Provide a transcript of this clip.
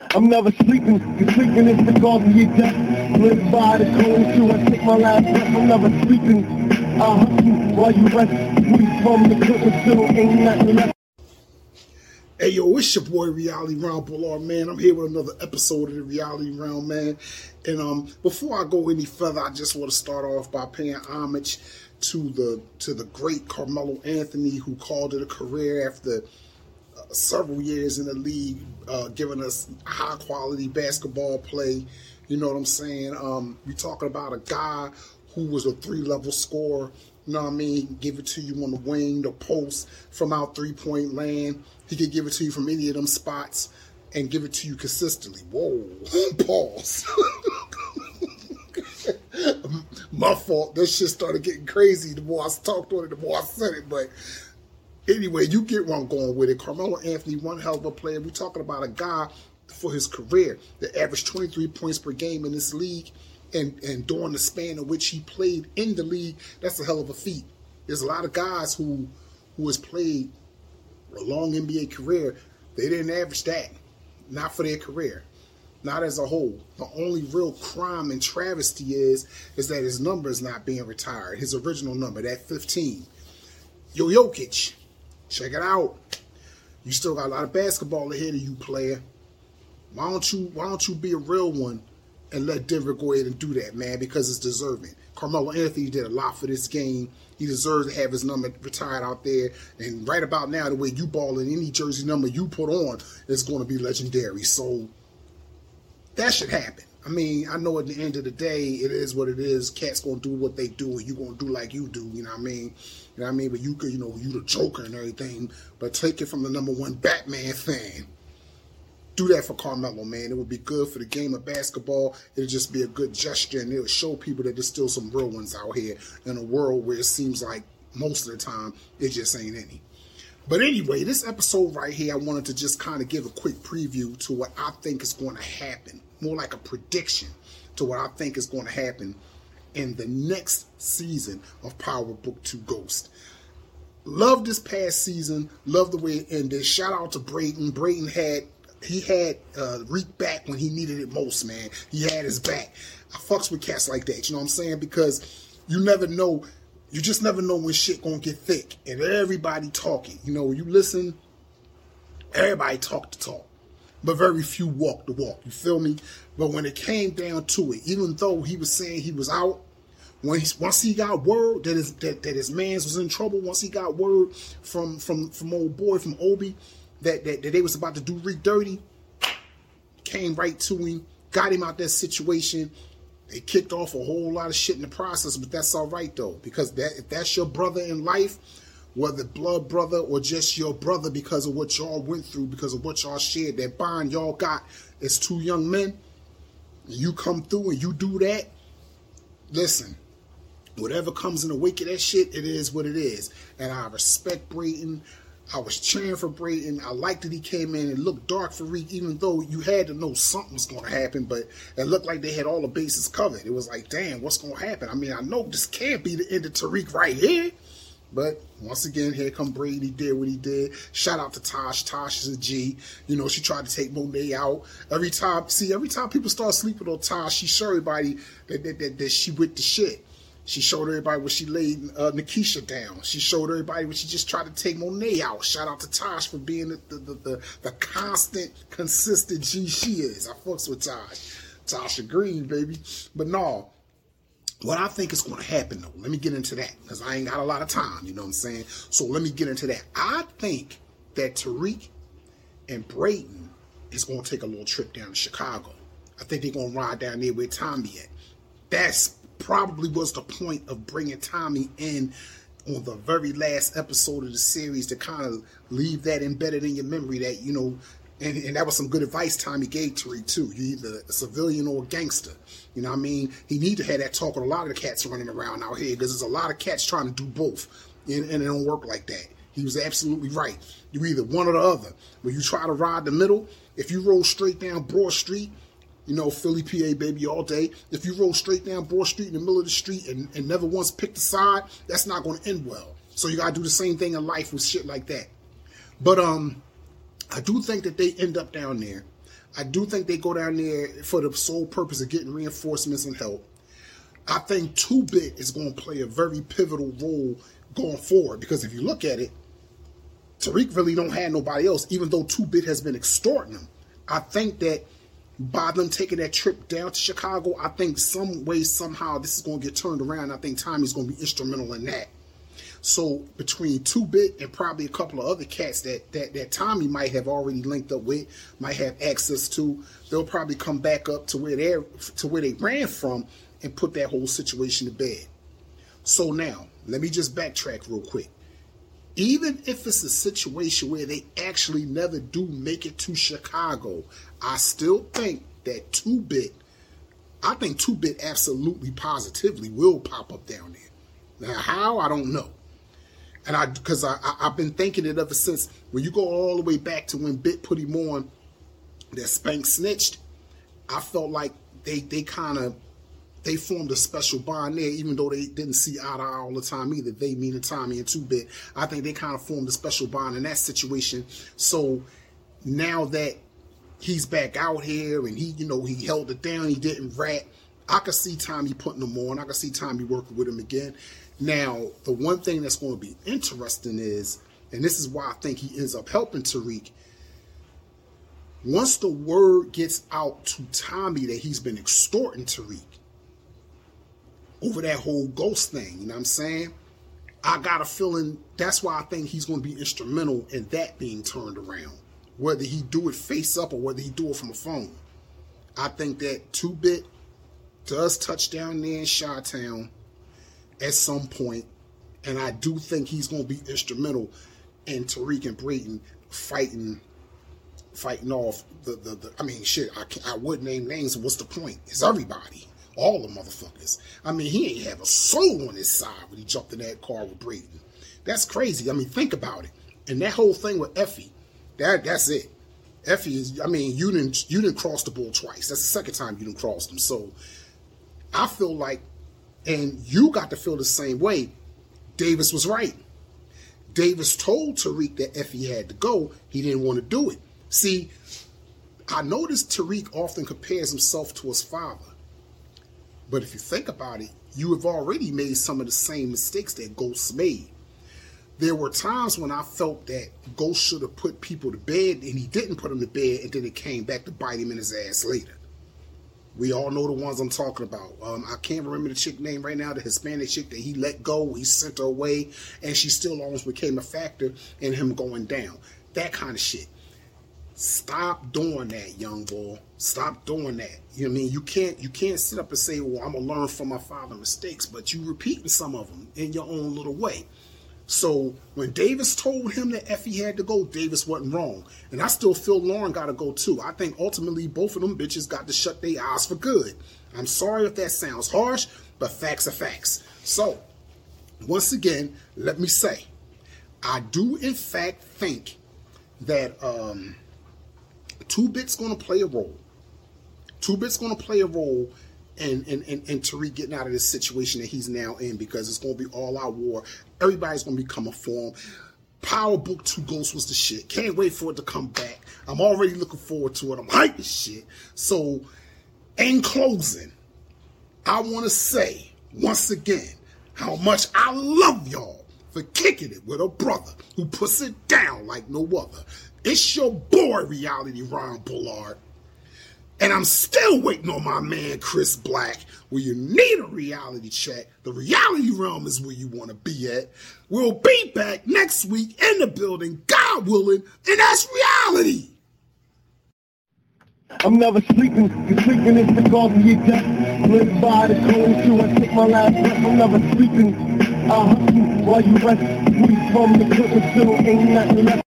I'm never sleeping, sleeping is the cause of your death. Live by the code too, I take my last breath. I'm never sleeping. I hustle while you rest. We from the clip still ain't nothing left. Hey yo, it's your boy Reality Ron Bullard, man. I'm here with another episode of the Reality Realm, man. And um, before I go any further, I just want to start off by paying homage to the to the great Carmelo Anthony, who called it a career after several years in the league, uh, giving us high quality basketball play. You know what I'm saying? Um, we're talking about a guy who was a three level scorer. You know what I mean? Give it to you on the wing, the post, from out three point land. He could give it to you from any of them spots and give it to you consistently. Whoa, pause. My fault. This shit started getting crazy. The more I talked on it, the more I said it. But anyway, you get where I'm going with it. Carmelo Anthony, one hell of a player. We're talking about a guy for his career that averaged 23 points per game in this league. And, and during the span in which he played in the league, that's a hell of a feat. There's a lot of guys who who has played a long NBA career, they didn't average that. Not for their career. Not as a whole. The only real crime and travesty is is that his number is not being retired. His original number, that 15. Yo Jokic, check it out. You still got a lot of basketball ahead of you, player. Why don't you why don't you be a real one and let Denver go ahead and do that, man, because it's deserving. Carmelo Anthony did a lot for this game. He deserves to have his number retired out there. And right about now, the way you ball in any jersey number you put on is going to be legendary. So that should happen. I mean, I know at the end of the day, it is what it is. Cats gonna do what they do, and you gonna do like you do. You know what I mean? You know what I mean? But you could, you know, you the Joker and everything. But take it from the number one Batman fan do that for Carmelo, man. It would be good for the game of basketball. It'll just be a good gesture, and it'll show people that there's still some real ones out here in a world where it seems like most of the time it just ain't any. But anyway, this episode right here, I wanted to just kind of give a quick preview to what I think is going to happen, more like a prediction to what I think is going to happen in the next season of Power Book 2 Ghost. Love this past season. Love the way it ended. Shout out to Brayden. Brayden had he had uh, Reek back when he needed it most, man. He had his back. I fucks with cats like that, you know what I'm saying? Because you never know, you just never know when shit gonna get thick and everybody talking. You know, you listen, everybody talk to talk, but very few walk the walk. You feel me? But when it came down to it, even though he was saying he was out, when he, once he got word that his that, that his man's was in trouble, once he got word from from from old boy from Obi that, that, that they was about to do Reek dirty, came right to him, got him out that situation. They kicked off a whole lot of shit in the process, but that's all right though, because that if that's your brother in life, whether blood brother or just your brother because of what y'all went through, because of what y'all shared, that bond y'all got as two young men, you come through and you do that, listen, whatever comes in the wake of that shit, it is what it is. And I respect Brayden. I was cheering for Brayden. I liked that he came in and looked dark for Reek, even though you had to know something was going to happen, but it looked like they had all the bases covered. It was like, damn, what's going to happen? I mean, I know this can't be the end of Tariq right here. But once again, here come Brayden did what he did. Shout out to Tosh. Tosh is a G. You know, she tried to take Monet out. Every time, see, every time people start sleeping on Tosh, she showed everybody that, that, that, that she with the shit. She showed everybody when she laid uh, Nikisha down. She showed everybody when she just tried to take Monet out. Shout out to Tosh for being the the, the, the, the constant, consistent G she is. I fucks with Tosh. Tasha Green, baby. But no, what I think is going to happen though, let me get into that because I ain't got a lot of time, you know what I'm saying? So let me get into that. I think that Tariq and Brayden is going to take a little trip down to Chicago. I think they're going to ride down there with Tommy at. That's probably was the point of bringing Tommy in on the very last episode of the series to kind of leave that embedded in your memory that, you know, and, and that was some good advice Tommy gave Tariq too. You either a civilian or a gangster. You know what I mean? He need to have that talk with a lot of the cats running around out here because there's a lot of cats trying to do both. And, and it don't work like that. He was absolutely right. You're either one or the other. When you try to ride the middle, if you roll straight down Broad Street, you know, Philly, PA, baby, all day. If you roll straight down Broad Street in the middle of the street and, and never once pick a side, that's not going to end well. So you got to do the same thing in life with shit like that. But um, I do think that they end up down there. I do think they go down there for the sole purpose of getting reinforcements and help. I think Two Bit is going to play a very pivotal role going forward because if you look at it, Tariq really don't have nobody else, even though Two Bit has been extorting him. I think that by them taking that trip down to Chicago, I think some way, somehow, this is going to get turned around. I think Tommy's going to be instrumental in that. So between Two Bit and probably a couple of other cats that, that that Tommy might have already linked up with, might have access to, they'll probably come back up to where they to where they ran from and put that whole situation to bed. So now, let me just backtrack real quick. Even if it's a situation where they actually never do make it to Chicago, I still think that Two Bit, I think Two Bit absolutely positively will pop up down there. Now, how I don't know, and I because I, I have been thinking it ever since. When you go all the way back to when Bit put him on, that Spank snitched, I felt like they they kind of they formed a special bond there, even though they didn't see eye to eye all the time either. They, meaning Tommy and Two Bit. I think they kind of formed a special bond in that situation. So now that he's back out here and he, you know, he held it down, he didn't rat. I could see Tommy putting him on. I could see Tommy working with him again. Now, the one thing that's going to be interesting is, and this is why I think he ends up helping Tariq. Once the word gets out to Tommy that he's been extorting Tariq, over that whole ghost thing. You know what I'm saying? I got a feeling that's why I think he's going to be instrumental in that being turned around. Whether he do it face up or whether he do it from a phone. I think that Two Bit does touch down there in Chi-Town at some point, and I do think he's going to be instrumental in Tariq and Brayden fighting, fighting off the the. the I mean, shit. I I would name names. What's the point? It's everybody all the motherfuckers. I mean, he ain't have a soul on his side when he jumped in that car with Brayden. That's crazy. I mean, think about it. And that whole thing with Effie, that that's it. Effie is. I mean, you didn't you didn't cross the bull twice. That's the second time you didn't cross them. So I feel like, and you got to feel the same way. Davis was right. Davis told Tariq that if he had to go. He didn't want to do it. See, I noticed Tariq often compares himself to his father. But if you think about it, you have already made some of the same mistakes that Ghost made. There were times when I felt that Ghost should have put people to bed and he didn't put them to bed and then it came back to bite him in his ass later. We all know the ones I'm talking about. Um, I can't remember the chick name right now, the Hispanic chick that he let go, he sent her away, and she still almost became a factor in him going down. That kind of shit. Stop doing that, young boy. Stop doing that. You know what I mean? You can't you can't sit up and say, "Well, I'm gonna learn from my father's mistakes," but you repeating some of them in your own little way. So when Davis told him that Effie had to go, Davis wasn't wrong, and I still feel Lauren got to go too. I think ultimately both of them bitches got to shut their eyes for good. I'm sorry if that sounds harsh, but facts are facts. So once again, let me say, I do in fact think that. um Two Bit's going to play a role. Two Bit's going to play a role in, in, in, in Tariq getting out of this situation that he's now in because it's going to be all out war. Everybody's going to become a form. Power Book 2 Ghost was the shit. Can't wait for it to come back. I'm already looking forward to it. I'm hyped as shit. So, in closing, I want to say once again how much I love y'all for kicking it with a brother who puts it down like no other. It's your boy, Reality Ron Bullard. And I'm still waiting on my man, Chris Black. Where you need a reality check, the reality realm is where you want to be at. We'll be back next week in the building, God willing, and that's reality. I'm never sleeping, cause sleeping is the cause of your death. Live by the code too, I take my last breath, I'm never sleeping. I hustle while you rest. We from the clip still ain't nothing left.